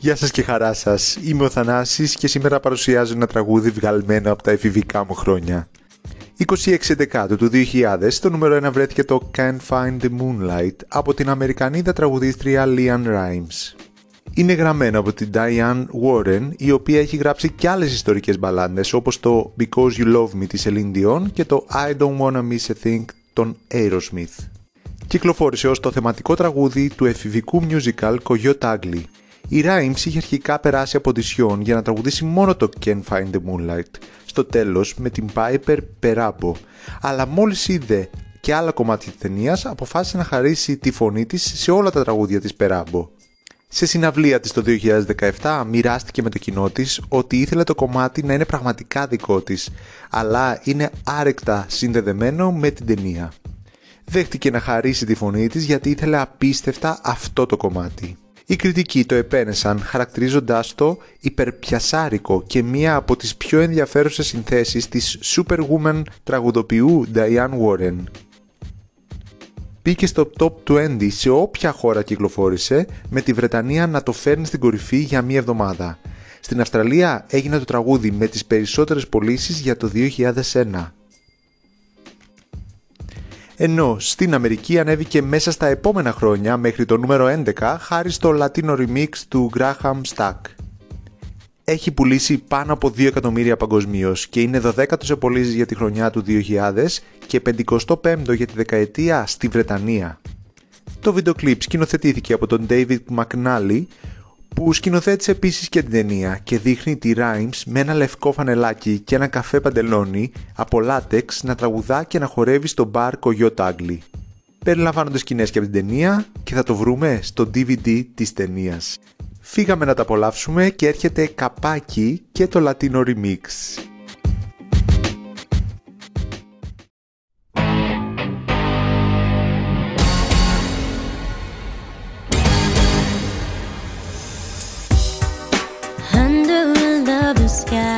Γεια σας και χαρά σας. Είμαι ο Θανάσης και σήμερα παρουσιάζω ένα τραγούδι βγαλμένο από τα εφηβικά μου χρόνια. 26 Δεκάτου του 2000 το νούμερο 1 βρέθηκε το Can't Find the Moonlight από την Αμερικανίδα τραγουδίστρια Leanne Rimes. Είναι γραμμένο από την Diane Warren η οποία έχει γράψει και άλλες ιστορικές μπαλάντες όπως το Because You Love Me της Celine Dion και το I Don't Wanna Miss a Thing των Aerosmith. Κυκλοφόρησε ως το θεματικό τραγούδι του εφηβικού musical Coyote Ugly η Rhymes είχε αρχικά περάσει από οντισιόν για να τραγουδήσει μόνο το Can't Find the Moonlight στο τέλος με την Piper Perabo, αλλά μόλις είδε και άλλα κομμάτια της ταινίας αποφάσισε να χαρίσει τη φωνή της σε όλα τα τραγούδια της Perabo. Σε συναυλία της το 2017 μοιράστηκε με το κοινό της ότι ήθελε το κομμάτι να είναι πραγματικά δικό της, αλλά είναι άρεκτα συνδεδεμένο με την ταινία. Δέχτηκε να χαρίσει τη φωνή της γιατί ήθελε απίστευτα αυτό το κομμάτι. Οι κριτικοί το επένεσαν χαρακτηρίζοντάς το υπερπιασάρικο και μία από τις πιο ενδιαφέρουσες συνθέσεις της Superwoman τραγουδοποιού Diane Warren. Πήκε στο top 20 σε όποια χώρα κυκλοφόρησε, με τη Βρετανία να το φέρνει στην κορυφή για μία εβδομάδα. Στην Αυστραλία έγινε το τραγούδι με τις περισσότερες πωλήσεις για το 2001 ενώ στην Αμερική ανέβηκε μέσα στα επόμενα χρόνια μέχρι το νούμερο 11 χάρη στο λατίνο remix του Graham Stack. Έχει πουλήσει πάνω από 2 εκατομμύρια παγκοσμίως και είναι 12ο σε πωλήσεις για τη χρονιά του 2000 και 55ο για τη δεκαετία στη Βρετανία. Το βίντεο κλιπ σκηνοθετήθηκε από τον David McNally που σκηνοθέτησε επίσης και την ταινία και δείχνει τη Rhymes με ένα λευκό φανελάκι και ένα καφέ παντελόνι από λάτεξ να τραγουδά και να χορεύει στο μπαρ Κογιό Τάγκλι. Περιλαμβάνονται σκηνές και από την ταινία και θα το βρούμε στο DVD της ταινίας. Φύγαμε να τα απολαύσουμε και έρχεται καπάκι και το λατίνο remix. Sky.